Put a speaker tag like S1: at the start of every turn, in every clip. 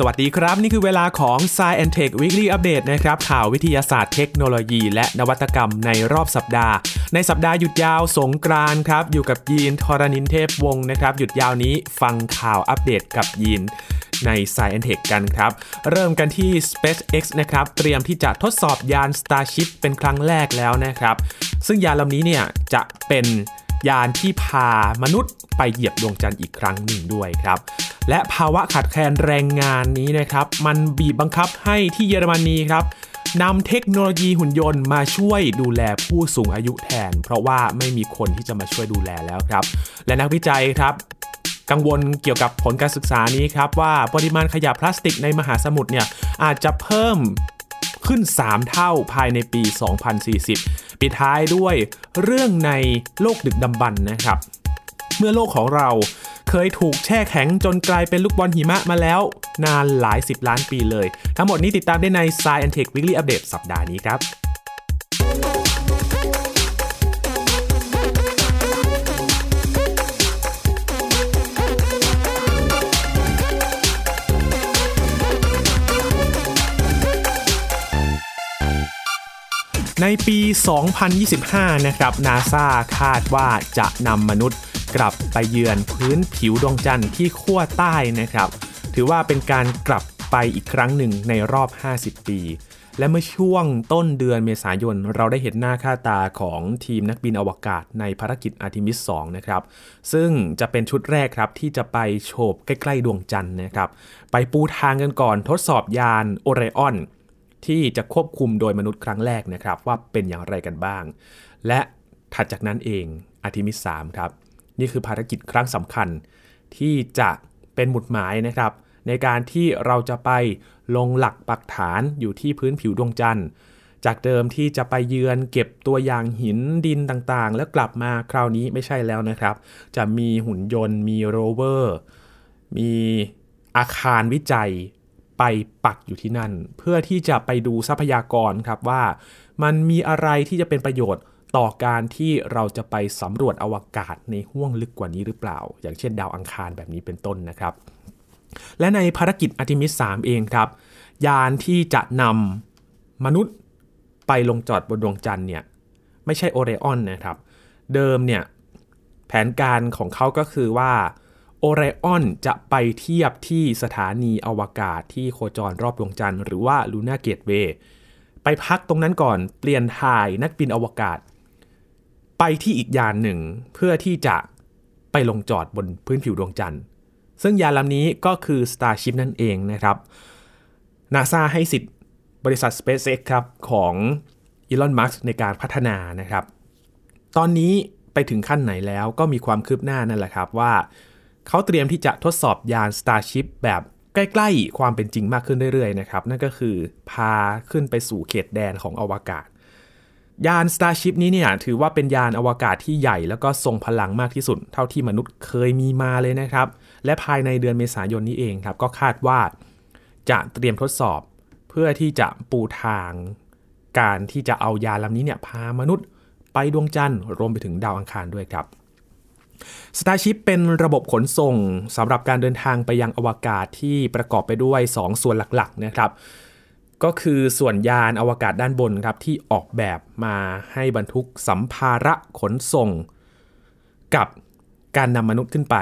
S1: สวัสดีครับ นี่คือเวลาของ s ซ e n Tech Weekly Update นะครับข่าววิทยาศาสตร์เทคโนโลยี และนวัตกรรมในรอบสัปดาห์ ในสัปดาห์หยุดยาวสงกรานต์ครับ อยู่กับยีนทรณินเทพวงศ์นะครับ หยุดยาวนี้ฟังข่าวอัปเดตกับยีนใน Science Tech กันครับ เริ่มกันที่ SpaceX นะครับ เตรียมที่จะทดสอบยาน Starship เป็นครั้งแรกแล้วนะครับ ซึ่งยานลำนี้เนี่ยจะเป็น ยานที่พามนุษย์ไปเหยียบดวงจันทร์อีกครั้งหนึ่งด้วยครับ และภาวะขาดแคลนแรงงานนี้นะครับ มันบีบบังคับให้ที่เยอรมนีครับนำเทคโนโลยีหุ่นยนต์มาช่วยดูแลผู้สูงอายุแทน เพราะว่าไม่มีคนที่จะมาช่วยดูแลแล้วครับ และนักวิจัยครับ กังวลเกี่ยวกับผลการศึกษานี้ครับ ว่าปริมาณขยะพลาสติกในมหาสมุทรเนี่ยอาจจะเพิ่มขึ้น 3 เท่าภายในปี 2040 ปิดท้ายด้วยเรื่องในโลกดึกดำบรรพ์นะครับ เมื่อโลกของเราเคยถูกแช่แข็งจนกลายเป็นลูกบอลหิมะมาแล้ว นานหลาย10ล้านปีเลย ทั้งหมดนี้ติดตามได้ใน Science Tech Weekly Update สัปดาห์นี้ครับ ในปี 2025 นะครับ นาซาคาดว่าจะนำมนุษย์กลับไปเยือนพื้นผิวดวงจันทร์ที่ขั้วใต้นะครับ ถือว่าเป็นการกลับไปอีกครั้งหนึ่งในรอบ 50 ปี และเมื่อช่วงต้นเดือนเมษายน เราได้เห็นหน้าค่าตาของทีมนักบินอวกาศในภารกิจอาร์ทิมิส 2 นะครับ ซึ่งจะเป็นชุดแรกครับที่จะไปโฉบใกล้ ๆ ดวงจันทร์นะครับ ไปปูทางกันก่อนทดสอบยานโอไรออน ที่จะควบคุมโดยมนุษย์ครั้งแรกนะครับว่าเป็นอย่างไรกันบ้าง และถัดจากนั้นเองอาร์ทิมิส3ครับ นี่คือภารกิจครั้งสำคัญ ที่จะเป็นหมุดหมายนะครับ ในการที่เราจะไปลงหลักปักฐานอยู่ที่พื้นผิวดวงจันทร์ จากเดิมที่จะไปเยือนเก็บตัวอย่างหินดินต่างๆ แล้วกลับมาคราวนี้ไม่ใช่แล้วนะครับ จะมีหุ่นยนต์มีโรเวอร์ มีอาคารวิจัย ไปปักอยู่ที่นั่น เพื่อที่จะไปดูทรัพยากรครับว่า มันมีอะไรที่จะเป็นประโยชน์ต่อการที่เราจะไปสำรวจอวกาศในห้วงลึกกว่านี้หรือเปล่า อย่างเช่นดาวอังคารแบบนี้เป็นต้นนะครับ และในภารกิจอาร์ติมิส 3 เองครับ ยานที่จะนำมนุษย์ไปลงจอดบนดวงจันทร์เนี่ยไม่ใช่โอไรออนนะครับ เดิมเนี่ยแผนการของเขาก็คือว่า โอไรออนจะไปเทียบที่สถานีอวกาศที่โคจรรอบดวงจันทร์หรือว่าลูน่าเกตเวย์ไปพักตรงนั้นก่อนเปลี่ยนถ่ายนักบินอวกาศ ไปที่อีกยานหนึ่งเพื่อที่จะไปลงจอดบนพื้นผิวดวงจันทร์ ซึ่งยานลำนี้ก็คือ Starship นั่นเองนะครับนาซาให้สิทธิ์บริษัท SpaceX ครับของอีลอนมัสในการพัฒนานะครับ ตอนนี้ไปถึงขั้นไหนแล้วก็มีความคืบหน้านั่นแหละครับว่า เขาเตรียมที่จะทดสอบยาน Starship แบบใกล้ๆ ความเป็นจริงมากขึ้นเรื่อยๆนะครับ นั่นก็คือพาขึ้นไปสู่เขตแดนของอวกาศ ยาน Starship นี้เนี่ยถือว่าเป็นยานอวกาศที่ใหญ่แล้วก็ทรงพลังมากที่สุด เท่าที่มนุษย์เคยมีมาเลยนะครับ และภายในเดือนเมษายนนี้เองครับ ก็คาดว่าจะเตรียมทดสอบเพื่อที่จะปูทางการที่จะเอายานลำนี้เนี่ยพามนุษย์ไปดวงจันทร์รวมไปถึงดาวอังคารด้วยครับ Starship เป็นระบบขนส่งสำหรับการเดินทางไปยังอวกาศที่ประกอบไปด้วย 2 ส่วนหลักๆนะครับก็คือส่วนยานอวกาศด้านบนครับที่ออกแบบมาให้บรรทุกสัมภาระขนส่ง กับการนำมนุษย์ขึ้นไป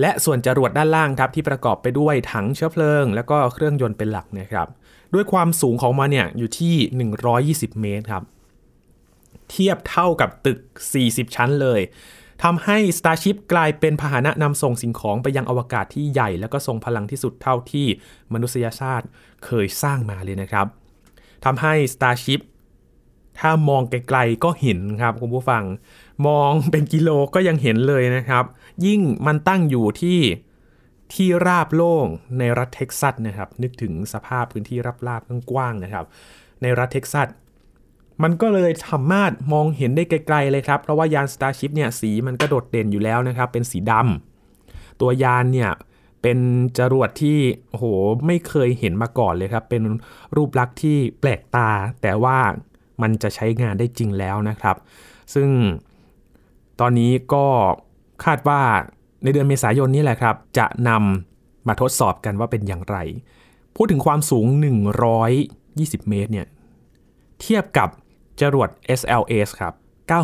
S1: และส่วนจรวดด้านล่างครับที่ประกอบไปด้วยถังเชื้อเพลิง แล้วก็เครื่องยนต์เป็นหลักนะครับด้วยความสูงของมันเนี่ยอยู่ที่ 120 เมตรครับ เทียบเท่ากับตึก 40 ชั้นเลย ทำให้ Starship กลายเป็นพาหนะนำส่งสิ่งของไปยังอวกาศที่ใหญ่ แล้วก็ทรงพลังที่สุดเท่าที่มนุษยชาติเคยสร้างมาเลยนะครับทำให้ Starship ถ้ามองไกลๆก็เห็นครับคุณผู้ฟัง มองเป็นกิโลก็ยังเห็นเลยนะครับ ยิ่งมันตั้งอยู่ที่ที่ราบโล่งในรัฐเท็กซัสนะครับ นึกถึงสภาพพื้นที่ราบๆกว้างๆนะครับ ในรัฐเท็กซัส มันก็เลยสามารถมองเห็นได้ไกลๆเลยครับ เพราะว่ายาน Starship เนี่ยสีมันก็โดดเด่นอยู่แล้วนะครับ เป็นสีดำตัวยานเนี่ยเป็นจรวดที่โอ้โหไม่เคยเห็นมาก่อนเลยครับ เป็นรูปลักษณ์ที่แปลกตา แต่ว่ามันจะใช้งานได้จริงแล้วนะครับ ซึ่งตอนนี้ก็คาดว่าในเดือนเมษายนนี้แหละครับ จะนำมาทดสอบกันว่าเป็นอย่างไร พูดถึงความสูง 120 เมตรเนี่ยเทียบกับ จรวด SLS ครับ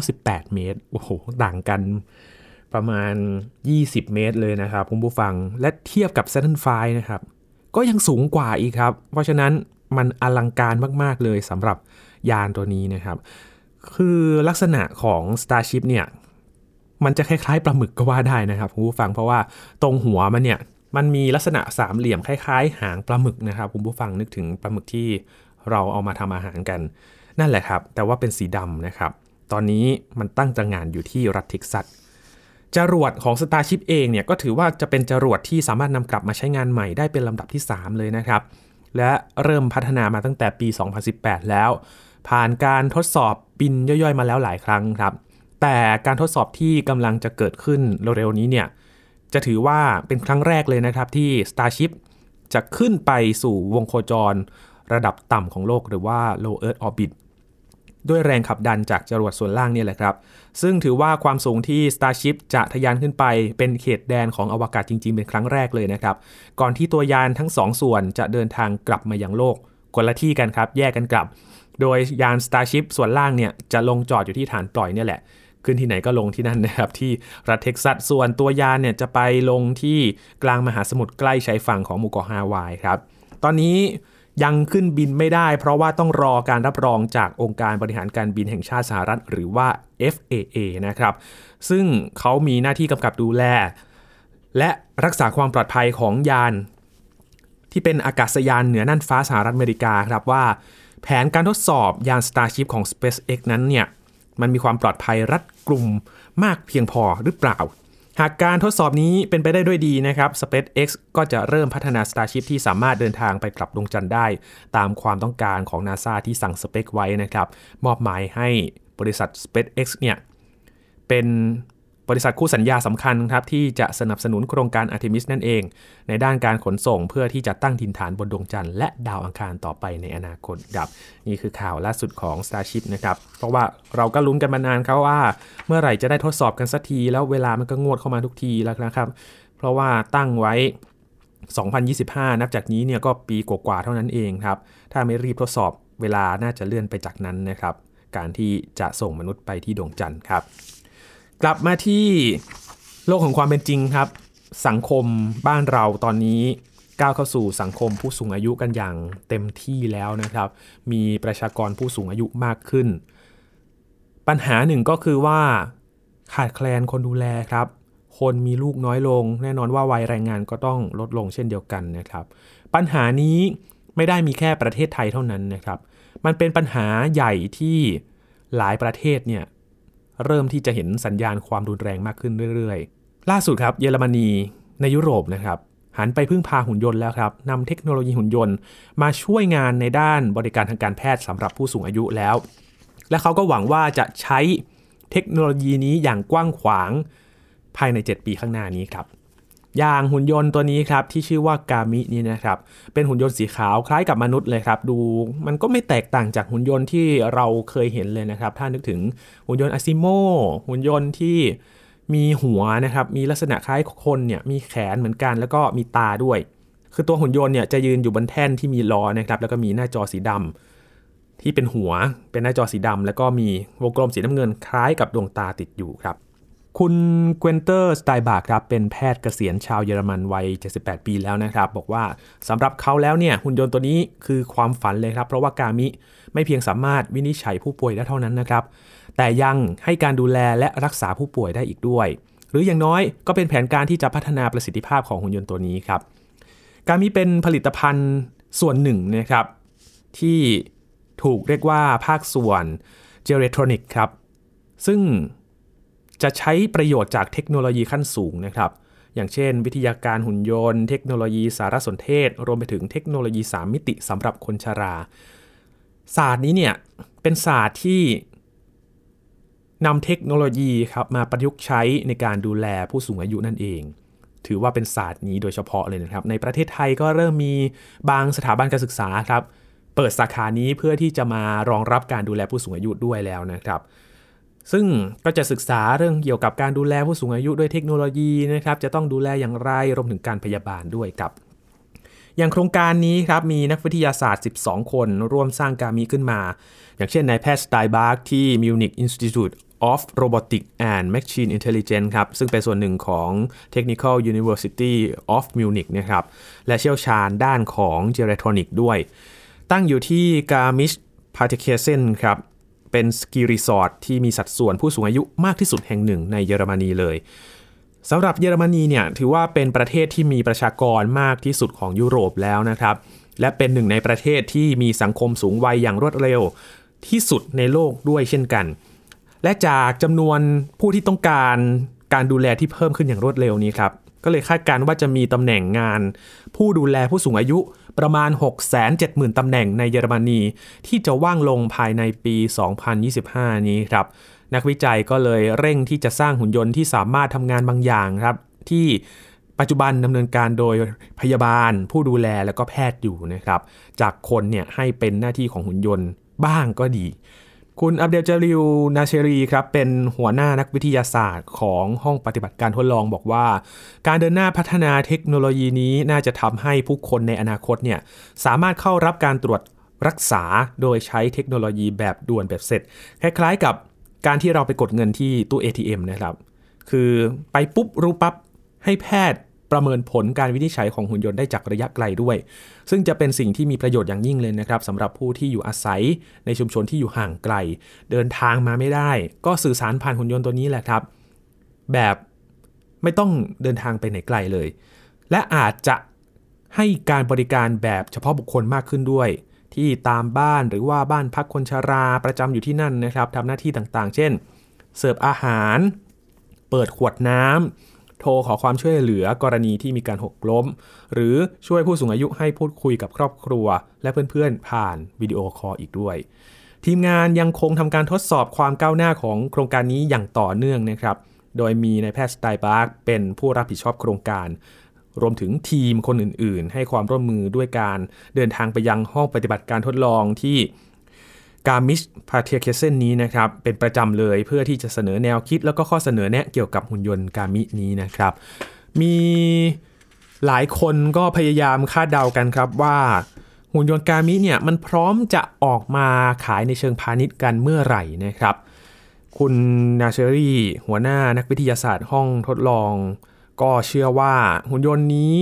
S1: 98 เมตร โอ้โห ต่างกันประมาณ 20 เมตรเลยนะครับคุณผู้ฟัง และเทียบกับ Saturn V นะครับ ก็ยังสูงกว่าอีกครับ เพราะฉะนั้นมันอลังการมาก ๆ เลยสำหรับยานตัวนี้นะครับ คือลักษณะของ Starship เนี่ย มันจะคล้าย ๆ ปลาหมึกก็ว่าได้นะครับคุณผู้ฟัง เพราะว่าตรงหัวมันเนี่ย มันมีลักษณะสามเหลี่ยมคล้าย ๆ หางปลาหมึกนะครับคุณผู้ฟังนึกถึงปลาหมึกที่เราเอามาทำอาหารกัน นั่นแหละครับ แต่ว่าเป็นสีดำนะครับ ตอนนี้มันตั้งจังงานอยู่ที่รัฐเท็กซัสจรวดของ Starship เองเนี่ยก็ถือว่าจะเป็นจรวดที่สามารถนำกลับมาใช้งานใหม่ได้เป็นลำดับที่ 3 เลยนะครับ และเริ่มพัฒนามาตั้งแต่ปี 2018 แล้ว ผ่านการทดสอบบินย่อยๆ มาแล้วหลายครั้งครับ แต่การทดสอบที่กำลังจะเกิดขึ้นเร็วๆนี้เนี่ยจะถือว่าเป็นครั้งแรกเลยนะครับที่ Starship จะขึ้นไปสู่วงโคจร ระดับต่ำของโลกหรือว่า low earth orbit ด้วยแรงขับดันจากจรวดส่วนล่างนี่แหละครับ ซึ่งถือว่าความสูงที่ Starship จะทะยานขึ้นไปเป็นเขตแดนของอวกาศจริง ๆ เป็นครั้งแรกเลยนะครับ ก่อนที่ตัวยานทั้งสองส่วนจะเดินทางกลับมายังโลกคนละที่กันครับ แยกกันกลับ โดยยาน Starship ส่วนล่างเนี่ยจะลงจอดอยู่ที่ฐานปล่อยเนี่ยแหละ ขึ้นที่ไหนก็ลงที่นั่นนะครับที่รัฐเท็กซัสส่วนตัวยานเนี่ยจะไปลงที่กลางมหาสมุทรใกล้ชายฝั่งของหมู่เกาะฮาวายครับ ตอนนี้ ยังขึ้นบินไม่ได้ เพราะว่าต้องรอการรับรองจากองค์การบริหารการบินแห่งชาติสหรัฐ หรือว่า FAA นะครับ ซึ่งเขามีหน้าที่กำกับดูแล และรักษาความปลอดภัยของยาน ที่เป็นอากาศยานเหนือน่านฟ้าสหรัฐอเมริกาครับว่า แผนการทดสอบยาน Starship ของ SpaceX นั้นเนี่ยมันมีความปลอดภัยรัดกลุ่มมากเพียงพอหรือเปล่า หากการทดสอบนี้เป็นไปได้ด้วยดีนะครับ SpaceX ก็จะเริ่มพัฒนา Starship ที่สามารถเดินทางไปกลับดวงจันทร์ได้ ตามความต้องการของ NASA ที่สั่งสเปคไว้นะครับ มอบหมายให้บริษัท SpaceX เนี่ยเป็น บริษัทคู่สัญญาสำคัญครับที่จะสนับสนุนโครงการ Artemis นั่นเอง ในด้านการขนส่งเพื่อที่จะตั้งถิ่นฐานบนดวงจันทร์และดาวอังคารต่อไปในอนาคตครับนี่คือข่าวล่าสุดของ Starship นะครับเพราะว่าเราก็ลุ้นกันมานานเขาว่า เมื่อไหร่จะได้ทดสอบกันสักทีแล้วเวลามันก็งวดเข้ามาทุกทีแล้วนะครับ เพราะว่าตั้งไว้ 2025 นับจากนี้เนี่ยก็ปีกว่าๆเท่านั้นเองครับถ้าไม่รีบทดสอบเวลาน่าจะเลื่อนไปจากนั้นนะครับการที่จะส่งมนุษย์ไปที่ดวงจันทร์ครับ กลับมาที่โลกของความเป็นจริงครับ สังคมบ้านเราตอนนี้ก้าวเข้าสู่สังคมผู้สูงอายุกันอย่างเต็มที่แล้วนะครับ มีประชากรผู้สูงอายุมากขึ้น ปัญหาหนึ่งก็คือว่าขาดแคลนคนดูแลครับ คนมีลูกน้อยลง แน่นอนว่าวัยแรงงานก็ต้องลดลงเช่นเดียวกันนะครับ ปัญหานี้ไม่ได้มีแค่ประเทศไทยเท่านั้นนะครับ มันเป็นปัญหาใหญ่ที่หลายประเทศเนี่ย เริ่มที่จะเห็นสัญญาณความรุนแรงมากขึ้นเรื่อยๆ ล่าสุดครับเยอรมนีในยุโรปนะครับหันไปพึ่งพาหุ่นยนต์แล้วครับนำเทคโนโลยีหุ่นยนต์ มาช่วยงานในด้านบริการทางการแพทย์สำหรับผู้สูงอายุแล้ว และเขาก็หวังว่าจะใช้เทคโนโลยีนี้อย่างกว้างขวางภายใน 7 ปีข้างหน้านี้ครับ อย่างหุ่นยนต์ตัวนี้ครับที่ชื่อว่ากามินี่นะครับ เป็นหุ่นยนต์สีขาวคล้ายกับมนุษย์เลยครับ ดูมันก็ไม่แตกต่างจากหุ่นยนต์ที่เราเคยเห็นเลยนะครับ ถ้านึกถึงหุ่นยนต์อาซิโมหุ่นยนต์ที่มีหัวนะครับ มีลักษณะคล้ายคนเนี่ยมีแขนเหมือนกัน แล้วก็มีตาด้วย คือตัวหุ่นยนต์เนี่ยจะยืนอยู่บนแท่นที่มีล้อนะครับ แล้วก็มีหน้าจอสีดที่เป็นหัวเป็นหน้าจอสีดำแล้วก็มีวงกลมสีน้ำเงินคล้ายกับดวงตาติดอยู่ครับ คุณเกวนเตอร์สไตบาร์ครับเป็นแพทย์เกษียณชาวเยอรมันวัย 78 ปีแล้วนะครับ บอกว่าสำหรับเขาแล้วเนี่ยหุ่นยนต์ตัวนี้คือความฝันเลยครับ เพราะว่ากามิไม่เพียงสามารถวินิจฉัยผู้ป่วยได้เท่านั้นนะครับ แต่ยังให้การดูแลและรักษาผู้ป่วยได้อีกด้วย หรืออย่างน้อยก็เป็นแผนการที่จะพัฒนาประสิทธิภาพของหุ่นยนต์ตัวนี้ครับกามิเป็นผลิตภัณฑ์ส่วนหนึ่งนะครับ ที่ถูกเรียกว่าภาคส่วนเจเรทรอนิกครับซึ่ง จะใช้ประโยชน์จากเทคโนโลยีขั้นสูงนะครับ อย่างเช่น วิทยาการหุ่นยนต์ เทคโนโลยีสารสนเทศ รวมไปถึงเทคโนโลยี 3 มิติสำหรับคนชารา ศาสตร์นี้เนี่ยเป็นศาสตร์ที่นำเทคโนโลยีครับมาประยุกต์ใช้ในการดูแลผู้สูงอายุนั่นเอง ถือว่าเป็นศาสตร์นี้โดยเฉพาะเลยนะครับ ในประเทศไทยก็เริ่มมีบางสถาบันการศึกษาครับ เปิดสาขานี้เพื่อที่จะมารองรับการดูแลผู้สูงอายุด้วยแล้วนะครับ ซึ่งก็จะศึกษาเรื่องเกี่ยวกับการดูแลผู้สูงอายุด้วยเทคโนโลยีนะครับ จะต้องดูแลอย่างไรรวมถึงการพยาบาลด้วยกับ อย่างโครงการนี้ครับมีนักวิทยาศาสตร์ 12 คน ร่วมสร้างการมิขึ้นมา อย่างเช่นนายแพทย์สไตบาร์กที่ Munich Institute of Robotics and Machine Intelligence ครับ ซึ่งเป็นส่วนหนึ่งของ Technical University of Munich นะครับ และเชี่ยวชาญด้านของ geriatronics ด้วย ตั้งอยู่ที่การ์มิชพาร์เทินเคียร์เชินครับ เป็นสกีรีสอร์ทที่มีสัดส่วนผู้สูงอายุมากที่สุดแห่งหนึ่งในเยอรมนีเลยสำหรับเยอรมนีเนี่ยถือว่าเป็นประเทศที่มีประชากรมากที่สุดของยุโรปแล้วนะครับ และเป็นหนึ่งในประเทศที่มีสังคมสูงวัยอย่างรวดเร็วที่สุดในโลกด้วยเช่นกัน และจากจำนวนผู้ที่ต้องการการดูแลที่เพิ่มขึ้นอย่างรวดเร็วนี้ครับก็เลยคาดการณ์ว่าจะมีตำแหน่งงาน ผู้ดูแลผู้สูงอายุ ประมาณ 670,000 ตำแหน่งในเยอรมนีที่จะว่างลงภายในปี 2025 นี้ครับ นักวิจัยก็เลยเร่งที่จะสร้างหุ่นยนต์ที่สามารถทำงานบางอย่างครับ ที่ปัจจุบันดำเนินการโดยพยาบาล ผู้ดูแลแล้วก็แพทย์อยู่นะครับ จากคนเนี่ยให้เป็นหน้าที่ของหุ่นยนต์บ้างก็ดี คุณอับเดลจาริวนาเชรีครับเป็นหัวหน้านักวิทยาศาสตร์ของห้องปฏิบัติการทดลองบอกว่า การเดินหน้าพัฒนาเทคโนโลยีนี้น่าจะทำให้ผู้คนในอนาคตเนี่ยสามารถเข้ารับการตรวจรักษาโดยใช้เทคโนโลยีแบบด่วนแบบเสร็จ คล้ายๆกับการที่เราไปกดเงินที่ตู้ ATM นะครับ คือไปปุ๊บรู้ปับ๊บให้แพทย์ ประเมินผลการวินิจฉัยของหุ่นยนต์ได้จากระยะไกลด้วย ซึ่งจะเป็นสิ่งที่มีประโยชน์อย่างยิ่งเลยนะครับสำหรับผู้ที่อยู่อาศัยในชุมชนที่อยู่ห่างไกล เดินทางมาไม่ได้ ก็สื่อสารผ่านหุ่นยนต์ตัวนี้แหละครับ แบบไม่ต้องเดินทางไปไหนไกลเลย และอาจจะให้การบริการแบบเฉพาะบุคคลมากขึ้นด้วย ที่ตามบ้านหรือว่าบ้านพักคนชราประจำอยู่ที่นั่นนะครับทำหน้าที่ต่างๆ เช่น เสิร์ฟอาหาร เปิดขวดน้ำ โทรขอความช่วยเหลือกรณีที่มีการหกล้ม หรือช่วยผู้สูงอายุให้พูดคุยกับครอบครัว และเพื่อนๆ ผ่านวิดีโอคอลอีกด้วย ทีมงานยังคงทำการทดสอบความก้าวหน้าของโครงการนี้อย่างต่อเนื่องนะครับ โดยมีนายแพทย์สไตบาร์กเป็นผู้รับผิดชอบโครงการรวมถึงทีมคนอื่นๆ ให้ความร่วมมือด้วยการเดินทางไปยังห้องปฏิบัติการทดลองที่ การ์มิชพาร์เทินเคียร์เชินนี้นะครับเป็นประจำเลยเพื่อที่จะเสนอแนวคิดแล้วก็ข้อเสนอแนะเกี่ยวกับหุ่นยนต์กามินี้นะครับ มีหลายคนก็พยายามคาดเดากันครับว่าหุ่นยนต์กามิเนี่ยมันพร้อมจะออกมาขายในเชิงพาณิชย์กันเมื่อไหร่นะครับ คุณนาเชอรี่หัวหน้านักวิทยาศาสตร์ห้องทดลอง ก็เชื่อว่าหุ่นยนต์นี้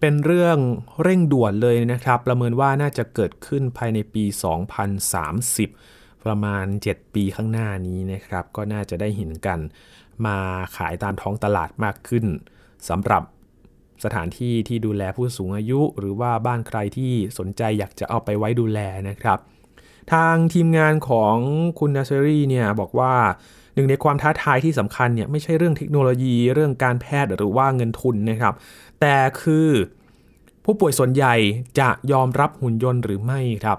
S1: เป็นเรื่องเร่งด่วนเลยนะครับ ประเมินว่าน่าจะเกิดขึ้นภายในปี 2030 ประมาณ 7 ปีข้างหน้านี้นะครับ ก็น่าจะได้เห็นกันมาขายตามท้องตลาดมากขึ้นสำหรับสถานที่ที่ดูแลผู้สูงอายุ หรือว่าบ้านใครที่สนใจอยากจะเอาไปไว้ดูแลนะครับ ทางทีมงานของคุณนาเซอรี่เนี่ยบอกว่า นึ่งในความท้าทายที่สำคัญเนี่ยไม่ใช่เรื่องเทคโนโลยีเรื่องการแพทย์หรือว่าเงินทุนนะครับ แต่คือผู้ป่วยส่วนใหญ่จะยอมรับหุ่นยนต์หรือไม่ครับ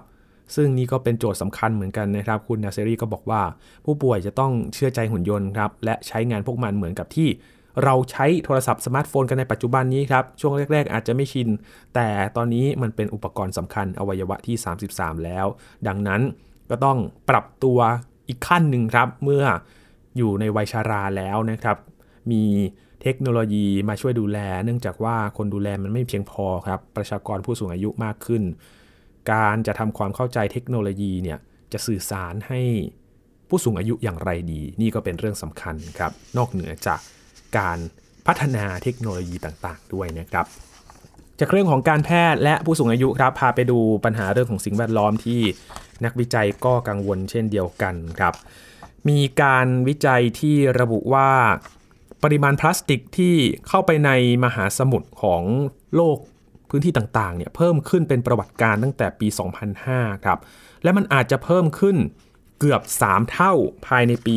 S1: ซึ่งนี่ก็เป็นโจทย์สำคัญเหมือนกันนะครับ คุณนาเซรีก็บอกว่าผู้ป่วยจะต้องเชื่อใจหุ่นยนต์ครับและใช้งานพวกมันเหมือนกับที่เราใช้โทรศัพท์สมาร์ทโฟนกันในปัจจุบันนี้ครับ ช่วงแรก ๆ อาจจะไม่ชิน แต่ตอนนี้มันเป็นอุปกรณ์สำคัญอวัยวะที่ 33 แล้ว ดังนั้นก็ต้องปรับตัวอีกขั้นหนึ่งครับ เมื่อ อยู่ในวัยชราแล้วนะครับ มีเทคโนโลยีมาช่วยดูแล เนื่องจากว่าคนดูแลมันไม่เพียงพอครับ ประชากรผู้สูงอายุมากขึ้น การจะทำความเข้าใจเทคโนโลยีเนี่ยจะสื่อสารให้ผู้สูงอายุอย่างไรดี นี่ก็เป็นเรื่องสำคัญครับ นอกเหนือจากการพัฒนาเทคโนโลยีต่างๆ ด้วยนะครับ จากเรื่องของการแพทย์และผู้สูงอายุครับ พาไปดูปัญหาเรื่องของสิ่งแวดล้อมที่นักวิจัยก็กังวลเช่นเดียวกันครับ มีการวิจัยที่ระบุว่าปริมาณพลาสติกที่เข้าไปในมหาสมุทรของโลกพื้นที่ต่างๆเนี่ยเพิ่มขึ้นเป็นประวัติการตั้งแต่ปี 2005 ครับ และมันอาจจะเพิ่มขึ้นเกือบ 3 เท่าภายในปี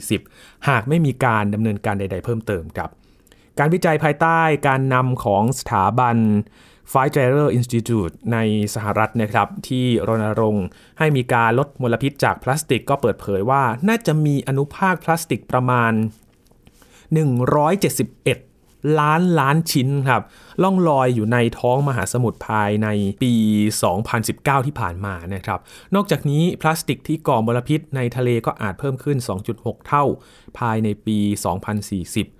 S1: 2040 หากไม่มีการดำเนินการใด ๆ เพิ่มเติมครับ การวิจัยภายใต้การนำของสถาบัน f i g e r Institute ในสหรัฐนะครับที่รณรงค์ให้มีการลดมลพิษจากพลาสติกก็เปิดเผยว่าน่าจะมีอนุภาคพลาสติกประมาณ 171 ล้านล้านชิ้นครับล่องลอยอยู่ในท้องมหาสมุทรภายในปี 2019 ที่ผ่านมานะครับ นอกจากนี้พลาสติกที่ก่อมลพิษในทะเลก็อาจเพิ่มขึ้น 2.6 เท่าภายในปี 2040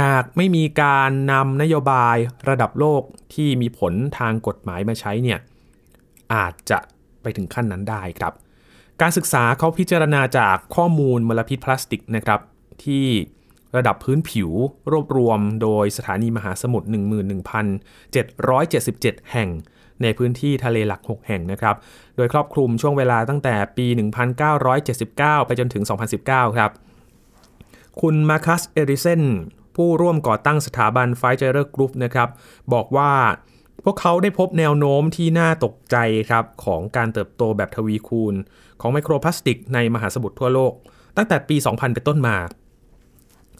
S1: หากไม่มีการนำนโยบายระดับโลกที่มีผลทางกฎหมายมาใช้เนี่ยอาจจะไปถึงขั้นนั้นได้ครับ การศึกษาเขาพิจารณาจากข้อมูลมลพิษพลาสติกนะครับ ที่ระดับพื้นผิวรวบรวมโดยสถานีมหาสมุทร11,777 แห่ง ในพื้นที่ทะเลหลัก 6 แห่งนะครับ โดยครอบคลุมช่วงเวลาตั้งแต่ปี 1979 ไปจนถึง 2019 ครับ คุณมาคัส เอริเซน ผู้ร่วมก่อตั้งสถาบันไฟว์ไจเออร์สนะครับ บอกว่าพวกเขาได้พบแนวโน้มที่น่าตกใจครับของการเติบโตแบบทวีคูณ ของไมโครพลาสติกในมหาสมุทรทั่วโลก ตั้งแต่ปี 2000 เป็นต้นมา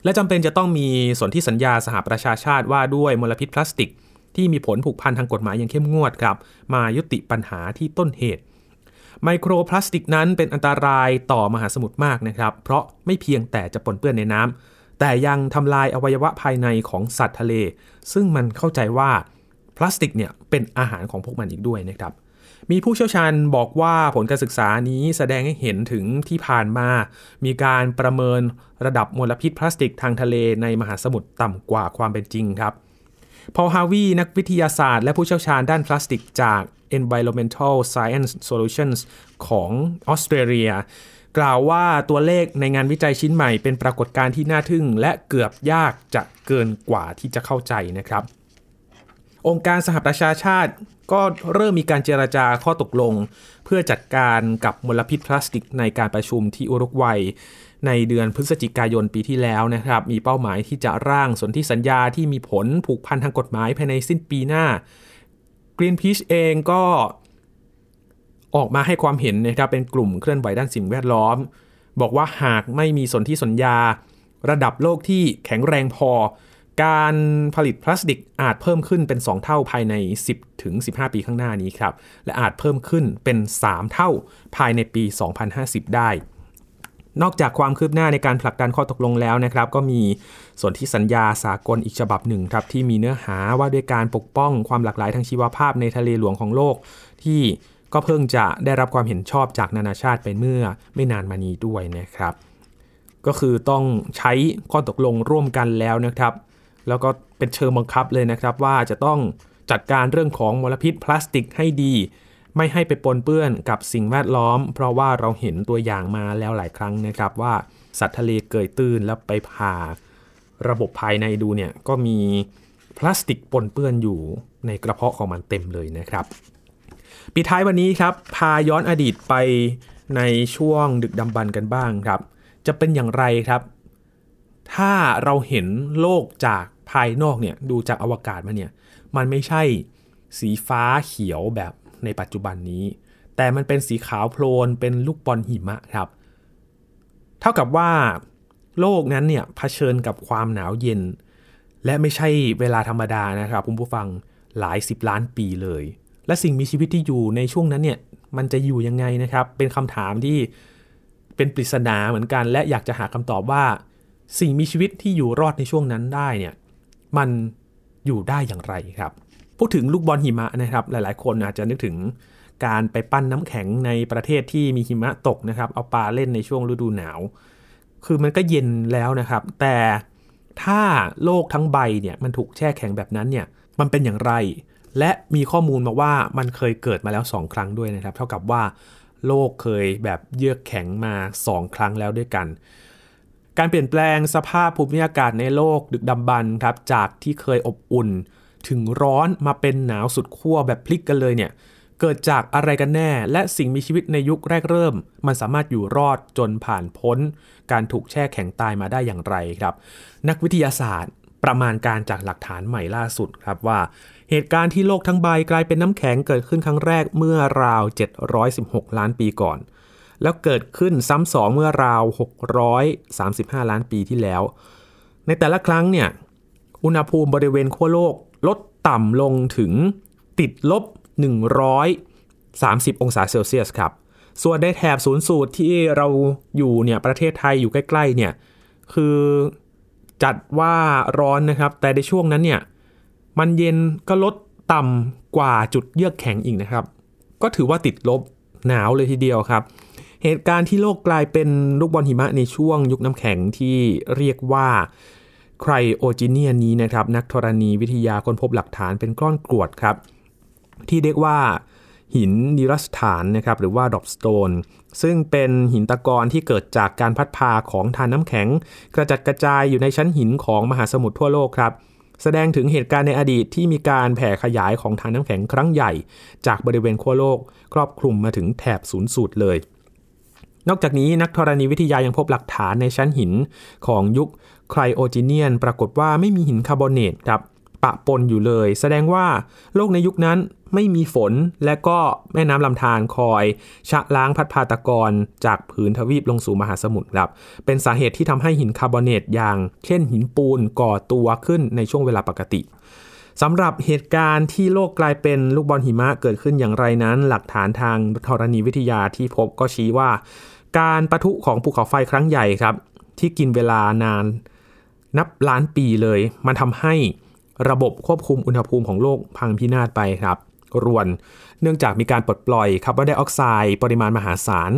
S1: และจำเป็นจะต้องมีสนธิสัญญาสหประชาชาติว่าด้วยมลพิษพลาสติก ที่มีผลผูกพันทางกฎหมายอย่างเข้มงวดครับ มายุติปัญหาที่ต้นเหตุ ไมโครพลาสติกนั้นเป็นอันตรายต่อมหาสมุทรมากนะครับ เพราะไม่เพียงแต่จะปนเปื้อนในน้ำ แต่ยังทำลายอวัยวะภายในของสัตว์ทะเล ซึ่งมันเข้าใจว่าพลาสติกเนี่ยเป็นอาหารของพวกมันอีกด้วยนะครับ มีผู้เชี่ยวชาญบอกว่าผลการศึกษานี้แสดงให้เห็นถึงที่ผ่านมา มีการประเมินระดับมลพิษพลาสติกทางทะเลในมหาสมุทรต่ำกว่าความเป็นจริงครับพอลฮาวีนักวิทยาศาสตร์และผู้เชี่ยวชาญด้านพลาสติกจาก Environmental Science Solutions ของออสเตรเลีย กล่าวว่าตัวเลขในงานวิจัยชิ้นใหม่เป็นปรากฏการณ์ที่น่าทึ่ง และเกือบยากจะเกินกว่าที่จะเข้าใจนะครับ องค์การสหประชาชาติก็เริ่มมีการเจราจาข้อตกลง เพื่อจัดการกับมลพิษพลาสติกในการประชุมที่อุรุกวัยในเดือนพฤศจิกายนปีที่แล้วนะครับ มีเป้าหมายที่จะร่างสนธิสัญญาที่มีผลผูกพันทางกฎหมายภายในสิ้นปีหน้า Greenpeace เองก็ ออกมาให้ความเห็นนะครับเป็นกลุ่มเคลื่อนไหวด้านสิ่งแวดล้อม บอกว่าหากไม่มีสนธิสัญญา ระดับโลกที่แข็งแรงพอ การผลิตพลาสติกอาจเพิ่มขึ้นเป็น 2 เท่าภายใน 10ถึง15 ปีข้างหน้านี้ครับและอาจเพิ่มขึ้นเป็น 3 เท่าภายในปี 2050 ได้นอกจากความคืบหน้าในการผลักดันข้อตกลงแล้วนะครับ ก็มีส่วนที่สัญญาสากลอีกฉบับหนึ่งครับที่มีเนื้อหาว่าด้วยการปกป้องความหลากหลายทางชีวภาพในทะเลหลวงของโลก ที่ ก็เพิ่งจะได้รับความเห็นชอบจากนานาชาติไปเมื่อไม่นานมานี้ด้วยนะครับ ก็คือต้องใช้ข้อตกลงร่วมกันแล้วนะครับ แล้วก็เป็นเชิงบังคับเลยนะครับว่าจะต้องจัดการเรื่องของมลพิษพลาสติกให้ดี ไม่ให้ไปปนเปื้อนกับสิ่งแวดล้อม เพราะว่าเราเห็นตัวอย่างมาแล้วหลายครั้งนะครับ ว่าสัตว์ทะเลเกยตื้นแล้วไปผ่าระบบภายในดูเนี่ยก็มีพลาสติกปนเปื้อนอยู่ในกระเพาะของมันเต็มเลยนะครับ ปิดท้ายวันนี้ครับ พาย้อนอดีตไปในช่วงดึกดำบรรกันบ้างครับ จะเป็นอย่างไรครับ ถ้าเราเห็นโลกจากภายนอกเนี่ยดูจากอวกาศมาเนี่ย มันไม่ใช่สีฟ้าเขียวแบบในปัจจุบันนี้ แต่มันเป็นสีขาวโพลนเป็นลูกบอลหิมะครับ เท่ากับว่าโลกนั้นเนี่ยเผชิญกับความหนาวเย็น และไม่ใช่เวลาธรรมดานะครับคุณผู้ฟังหลายสิบล้านปีเลย และสิ่งมีชีวิตที่อยู่ในช่วงนั้นเนี่ยมันจะอยู่ยังไงนะครับ เป็นคำถามที่เป็นปริศนาเหมือนกัน และอยากจะหาคำตอบว่า สิ่งมีชีวิตที่อยู่รอดในช่วงนั้นได้เนี่ยมันอยู่ได้อย่างไรครับพูดถึงลูกบอลหิมะนะครับหลายๆ คนอาจจะนึกถึงการไปปั้นน้ำแข็งในประเทศที่มีหิมะตกนะครับ เอาปลาเล่นในช่วงฤดูหนาว คือมันก็เย็นแล้วนะครับ แต่ถ้าโลกทั้งใบเนี่ยมันถูกแช่แข็งแบบนั้นเนี่ยมันเป็นอย่างไร และมีข้อมูลมาว่ามันเคยเกิดมาแล้ว 2 ครั้งด้วยนะครับ เท่ากับว่าโลกเคยแบบเยือกแข็งมา 2 ครั้งแล้วด้วยกัน การเปลี่ยนแปลงสภาพภูมิอากาศในโลกดึกดำบรรครับจากที่เคยอบอุ่น ถึงร้อนมาเป็นหนาวสุดขั้วแบบพลิกกันเลยเนี่ยเกิดจากอะไรกันแน่ และสิ่งมีชีวิตในยุคแรกเริ่ม มันสามารถอยู่รอดจนผ่านพ้น การถูกแช่แข็งตายมาได้อย่างไรครับ นักวิทยาศาสตร์ ประมาณการจากหลักฐานใหม่ล่าสุดครับว่า เหตุการณ์ที่โลกทั้งใบกลายเป็นน้ำแข็งเกิดขึ้นครั้งแรกเมื่อราว 716 ล้านปีก่อน แล้วเกิดขึ้นซ้ำสองเมื่อราว 635 ล้านปีที่แล้ว ในแต่ละครั้งเนี่ยอุณหภูมิบริเวณขั้วโลกลดต่ำลงถึงติดลบ 130 องศาเซลเซียสครับ ส่วนในแถบศูนย์สูตรที่เราอยู่เนี่ยประเทศไทยอยู่ใกล้ๆเนี่ยคือ จัดว่าร้อนนะครับ แต่ในช่วงนั้นเนี่ยมันเย็นก็ลดต่ำกว่าจุดเยือกแข็งอีกนะครับ ก็ถือว่าติดลบหนาวเลยทีเดียวครับ เหตุการณ์ที่โลกกลายเป็นลูกบอลหิมะในช่วงยุคน้ำแข็งที่เรียกว่าไครโอจิเนียนนี้นะครับ นักธรณีวิทยาค้นพบหลักฐานเป็นก้อนกรวดครับ ที่เรียกว่า หินนิรัสถานนะครับหรือว่าดอบสโตนซึ่งเป็นหินตะกอนที่เกิดจากการพัดพาของทานน้ำแข็ง กระจัดกระจายอยู่ในชั้นหินของมหาสมุทรทั่วโลกครับแสดงถึงเหตุการณ์ในอดีตที่มีการแผ่ขยายของทานน้ำแข็งครั้งใหญ่ จากบริเวณขั้วโลก ครอบคลุมมาถึงแถบศูนย์สูตรเลย นอกจากนี้นักธรณีวิทยายังพบหลักฐานในชั้นหินของยุคไครโอจิเนียน ปรากฏว่าไม่มีหินคาร์บอเนตครับปะปนอยู่เลย แสดงว่าโลกในยุคนั้น ไม่มีฝนและก็แม่น้ำลำธารคอย ชะล้างพัดพาตะกอนจากผืนทวีปลงสู่มหาสมุทรครับ เป็นสาเหตุที่ทำให้หินคาร์บอเนตอย่าง เช่นหินปูนก่อตัวขึ้นในช่วงเวลาปกติสำหรับเหตุการณ์ที่โลกกลายเป็นลูกบอลหิมะเกิดขึ้นอย่างไรนั้น หลักฐานทางธรณีวิทยาที่พบก็ชี้ว่า การประทุของภูเขาไฟครั้งใหญ่ครับ ที่กินเวลานานนับล้านปีเลย มันทำให้ระบบควบคุมอุณหภูมิของโลกพังพินาศไปครับ รวน เนื่องจากมีการปลดปล่อยคาร์บอนไดออกไซด์ปริมาณมหาศาล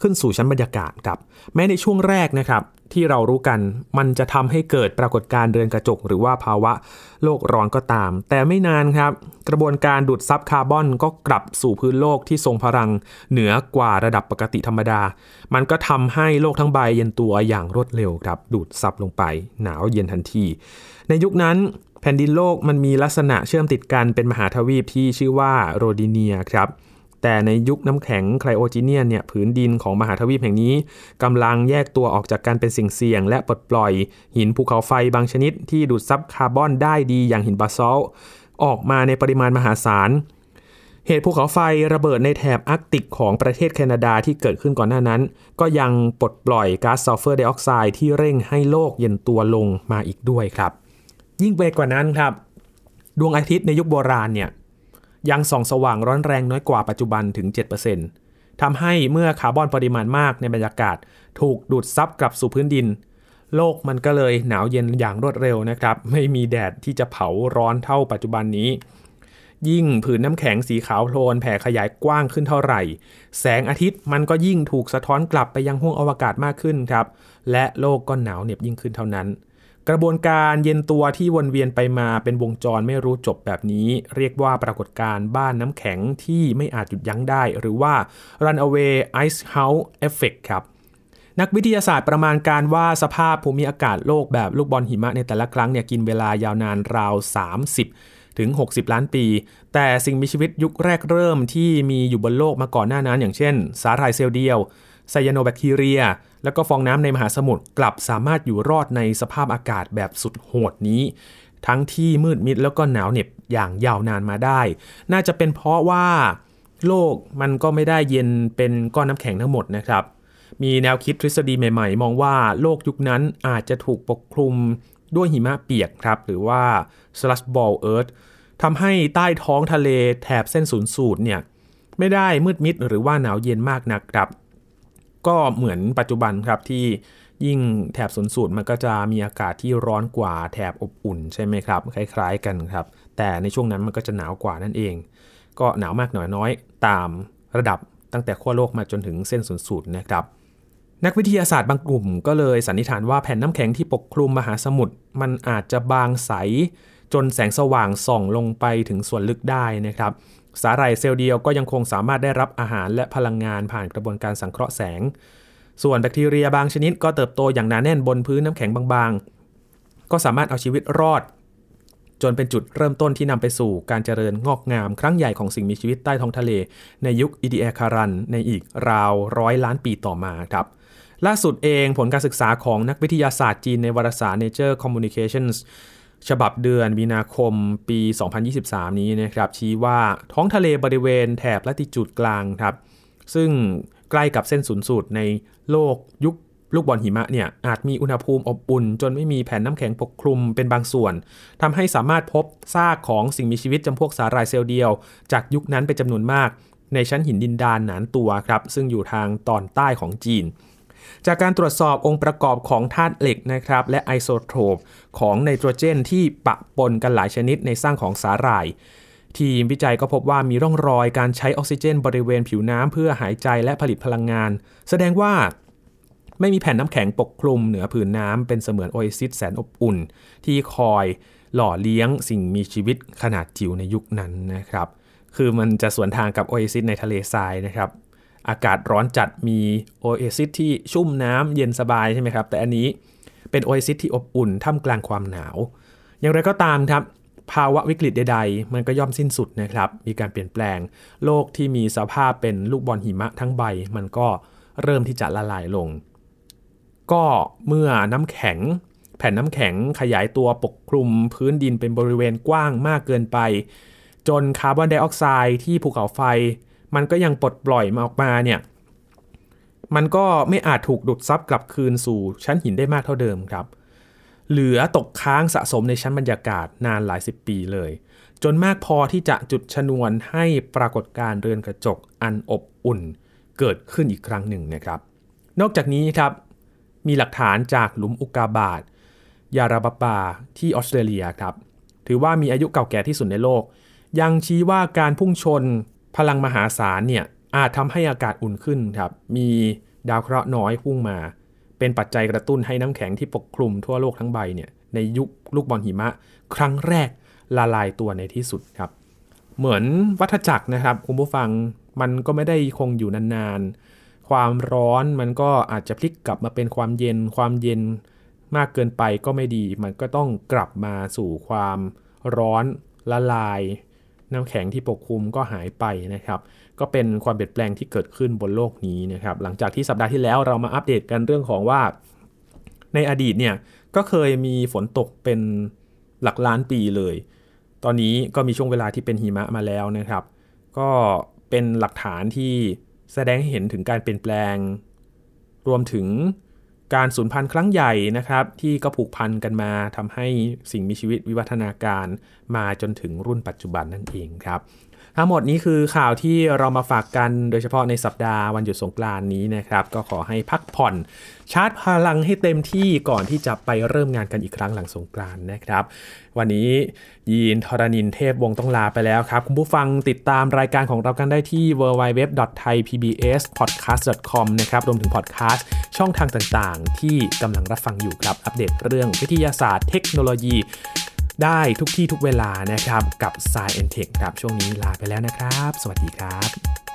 S1: ขึ้นสู่ชั้นบรรยากาศครับ แม้ในช่วงแรกนะครับที่เรารู้กันมันจะทำให้เกิดปรากฏการณ์เรือนกระจก หรือว่าภาวะโลกร้อนก็ตาม แต่ไม่นานครับ กระบวนการดูดซับคาร์บอนก็กลับสู่พื้นโลกที่ทรงพลังเหนือกว่าระดับปกติธรรมดา มันก็ทำให้โลกทั้งใบเย็นตัวอย่างรวดเร็วครับ ดูดซับลงไป หนาวเย็นทันที ในยุคนั้น แผ่นดินโลกมันมีลักษณะเชื่อมติดกันเป็นมหาทวีปที่ชื่อว่าโรดิเนียครับแต่ในยุคน้ำแข็ง Cryogenian เนี่ยผืนดินของมหาทวีปแห่งนี้กำลังแยกตัวออกจากกันเป็นสิ่งเสี่ยง และปลดปล่อยหินภูเขาไฟบางชนิดที่ดูดซับคาร์บอนได้ดีอย่างหินบะซอลต์ออกมาในปริมาณมหาศาล เหตุภูเขาไฟระเบิดในแถบอาร์กติกของประเทศแคนาดาที่เกิดขึ้นก่อนหน้านั้น ก็ยังปลดปล่อยก๊าซซัลเฟอร์ไดออกไซด์ที่เร่งให้โลกเย็นตัวลงมาอีกด้วยครับ ยิ่งไปกว่านั้นครับ ดวงอาทิตย์ในยุคโบราณเนี่ยยังส่องสว่างร้อนแรงน้อยกว่าปัจจุบันถึง 7%ทำให้เมื่อคาร์บอนปริมาณมากในบรรยากาศ ถูกดูดซับกลับสู่พื้นดิน โลกมันก็เลยหนาวเย็นอย่างรวดเร็วนะครับ ไม่มีแดดที่จะเผาร้อนเท่าปัจจุบันนี้ ยิ่งผืนน้ำแข็งสีขาวโพลนแผ่ขยายกว้างขึ้นเท่าไหร่ แสงอาทิตย์มันก็ยิ่งถูกสะท้อนกลับไปยังห้วงอวกาศมากขึ้นครับ และโลกก็หนาวเหน็บยิ่งขึ้นเท่านั้น กระบวนการเย็นตัวที่วนเวียนไปมาเป็นวงจรไม่รู้จบแบบนี้ เรียกว่าปรากฏการณ์บ้านน้ำแข็งที่ไม่อาจหยุดยั้งได้ หรือว่า runaway ice house effect ครับนักวิทยาศาสตร์ประมาณการว่าสภาพภูมิอากาศโลกแบบลูกบอลหิมะในแต่ละครั้งเนี่ยกินเวลายาวนานราว 30 ถึง 60 ล้านปี แต่สิ่งมีชีวิตยุคแรกเริ่มที่มีอยู่บนโลกมาก่อนหน้านั้น อย่างเช่น สาหร่ายเซลล์เดียวไซยาโนแบคทีเรีย แล้วก็ฟองน้ำในมหาสมุทรกลับสามารถอยู่รอดในสภาพอากาศแบบสุดโหดนี้ ทั้งที่มืดมิดแล้วก็หนาวเหน็บอย่างยาวนานมาได้ น่าจะเป็นเพราะว่าโลกมันก็ไม่ได้เย็นเป็นก้อนน้ำแข็งทั้งหมดนะครับ มีแนวคิดทฤษฎีใหม่ๆ มองว่าโลกยุคนั้นอาจจะถูกปกคลุมด้วยหิมะเปียกครับ หรือว่า slush ball earth ทำให้ใต้ท้องทะเลแถบเส้นศูนย์สูตรเนี่ยไม่ได้มืดมิดหรือว่าหนาวเย็นมากนักครับ ก็เหมือนปัจจุบันครับที่ยิ่งแถบศูนย์สูตรมันก็จะมีอากาศที่ร้อนกว่าแถบอบอุ่นใช่ไหมครับ คล้ายๆกันครับ แต่ในช่วงนั้นมันก็จะหนาวกว่านั่นเอง ก็หนาวมากหน่อยน้อยตามระดับตั้งแต่ขั้วโลกมาจนถึงเส้นศูนย์สูตรนะครับ นักวิทยาศาสตร์บางกลุ่ม ก็เลยสันนิษฐานว่าแผ่นน้ำแข็งที่ปกคลุมมหาสมุทรมันอาจจะบางใสจนแสงสว่างส่องลงไปถึงส่วนลึกได้นะครับ สาหร่ายเซลล์เดียวก็ยังคงสามารถได้รับอาหารและพลังงานผ่านกระบวนการสังเคราะห์แสง ส่วนแบคทีเรียบางชนิดก็เติบโตอย่างหนาแน่นบนพื้นน้ำแข็งบางๆ ก็สามารถเอาชีวิตรอด จนเป็นจุดเริ่มต้นที่นำไปสู่การเจริญงอกงาม ครั้งใหญ่ของสิ่งมีชีวิตใต้ท้องทะเล ในยุคอีดีแอคารัน ในอีกราวร้อยล้านปีต่อมาครับล่าสุดเองผลการศึกษาของนักวิทยาศาสตร์จีนในวารสาร Nature Communications ฉบับเดือนมีนาคมปี 2023 นี้นะครับชี้ว่าท้องทะเลบริเวณแถบละติจูดกลางครับซึ่งใกล้กับเส้นศูนย์สูตรในโลกยุคลูกบอลหิมะเนี่ยอาจมีอุณหภูมิอบอุ่น จนไม่มีแผ่นน้ำแข็งปกคลุมเป็นบางส่วนทำให้สามารถพบซากของสิ่งมีชีวิตจำพวกสาหร่ายเซลล์เดียว จากยุคนั้นเป็นจำนวนมาก ในชั้นหินดินดานหนานตัวครับซึ่งอยู่ทางตอนใต้ของจีน จากการตรวจสอบองค์ประกอบของธาตุเหล็กนะครับและไอโซโทปของไนโตรเจนที่ปะปนกันหลายชนิดในสร้างของสาหร่าย ทีมวิจัยก็พบว่ามีร่องรอยการใช้ออกซิเจนบริเวณผิวน้ำเพื่อหายใจและผลิตพลังงาน แสดงว่าไม่มีแผ่นน้ำแข็งปกคลุมเหนือผืนน้ำเป็นเสมือนโอเอซิสแสนอบอุ่น ที่คอยหล่อเลี้ยงสิ่งมีชีวิตขนาดจิ๋วในยุคนั้นนะครับ คือมันจะสวนทางกับโอเอซิสในทะเลทรายนะครับ อากาศร้อนจัดมีโอเอซิสที่ชุ่มน้ำเย็นสบายใช่ไหมครับ แต่อันนี้เป็นโอเอซิสที่อบอุ่นท่ามกลางความหนาว อย่างไรก็ตามครับ ภาวะวิกฤตใดๆ มันก็ย่อมสิ้นสุดนะครับ มีการเปลี่ยนแปลง โลกที่มีสภาพเป็นลูกบอลหิมะทั้งใบ มันก็เริ่มที่จะละลายลง ก็เมื่อน้ำแข็ง แผ่นน้ำแข็งขยายตัวปกคลุมพื้นดินเป็นบริเวณกว้างมากเกินไป จนคาร์บอนไดออกไซด์ที่ภูเขาไฟ มันก็ยังปลดปล่อยมาออกมาเนี่ยมันก็ไม่อาจถูกดูดซับกลับคืนสู่ชั้นหินได้มากเท่าเดิมครับ เหลือตกค้างสะสมในชั้นบรรยากาศนานหลายสิบปีเลย จนมากพอที่จะจุดชนวนให้ปรากฏการเรือนกระจกอันอบอุ่น เกิดขึ้นอีกครั้งหนึ่งนะครับ นอกจากนี้ครับมีหลักฐานจากหลุมอุกาบาตยาราบาปาที่ออสเตรเลียครับ ถือว่ามีอายุเก่าแก่ที่สุดในโลก ยังชี้ว่าการพุ่งชน พลังมหาศาลเนี่ยอาจทำให้อากาศอุ่นขึ้นครับมีดาวเคราะห์น้อยพุ่งมา เป็นปัจจัยกระตุ้นให้น้ำแข็งที่ปกคลุมทั่วโลกทั้งใบเนี่ยในยุคลูกบอลหิมะ ครั้งแรกละลายตัวในที่สุดครับ เหมือนวัฏจักรนะครับคุณผู้ฟังมันก็ไม่ได้คงอยู่นานๆ ความร้อนมันก็อาจจะพลิกกลับมาเป็นความเย็น ความเย็นมากเกินไปก็ไม่ดี มันก็ต้องกลับมาสู่ความร้อนละลาย น้ำแข็งที่ปกคลุมก็หายไปนะครับ ก็เป็นความเปลี่ยนแปลงที่เกิดขึ้นบนโลกนี้นะครับ หลังจากที่สัปดาห์ที่แล้วเรามาอัปเดตกันเรื่องของว่า ในอดีตเนี่ยก็เคยมีฝนตกเป็นหลักล้านปีเลย ตอนนี้ก็มีช่วงเวลาที่เป็นหิมะมาแล้วนะครับ ก็เป็นหลักฐานที่แสดงให้เห็นถึงการเปลี่ยนแปลง รวมถึง การสูญพันธุ์ครั้งใหญ่นะครับ ที่ก็ผูกพันกันมาทำให้สิ่งมีชีวิตวิวัฒนาการมาจนถึงรุ่นปัจจุบันนั่นเองครับ ทั้งหมดนี้คือข่าวที่เรามาฝากกันโดยเฉพาะในสัปดาห์วันหยุดสงกรานนี้นะครับ ก็ขอให้พักผ่อนชาร์จพลังให้เต็มที่ก่อนที่จะไปเริ่มงานกันอีกครั้งหลังสงกรานนะครับ วันนี้ยีนทรณินเทพวงต้องลาไปแล้วครับ คุณผู้ฟังติดตามรายการของเรากันได้ที่ www.thaipbspodcast.com นะครับรวมถึงพอดแคสต์ช่องทางต่างๆ ที่กำลังรับฟังอยู่ครับอัปเดตเรื่องวิทยาศาสตร์เทคโนโลยี ได้ทุกที่ทุกเวลานะครับกับ s ซ e n t e c h ครับช่วงนี้ลาไปแล้วนะครับ สวัสดีครับ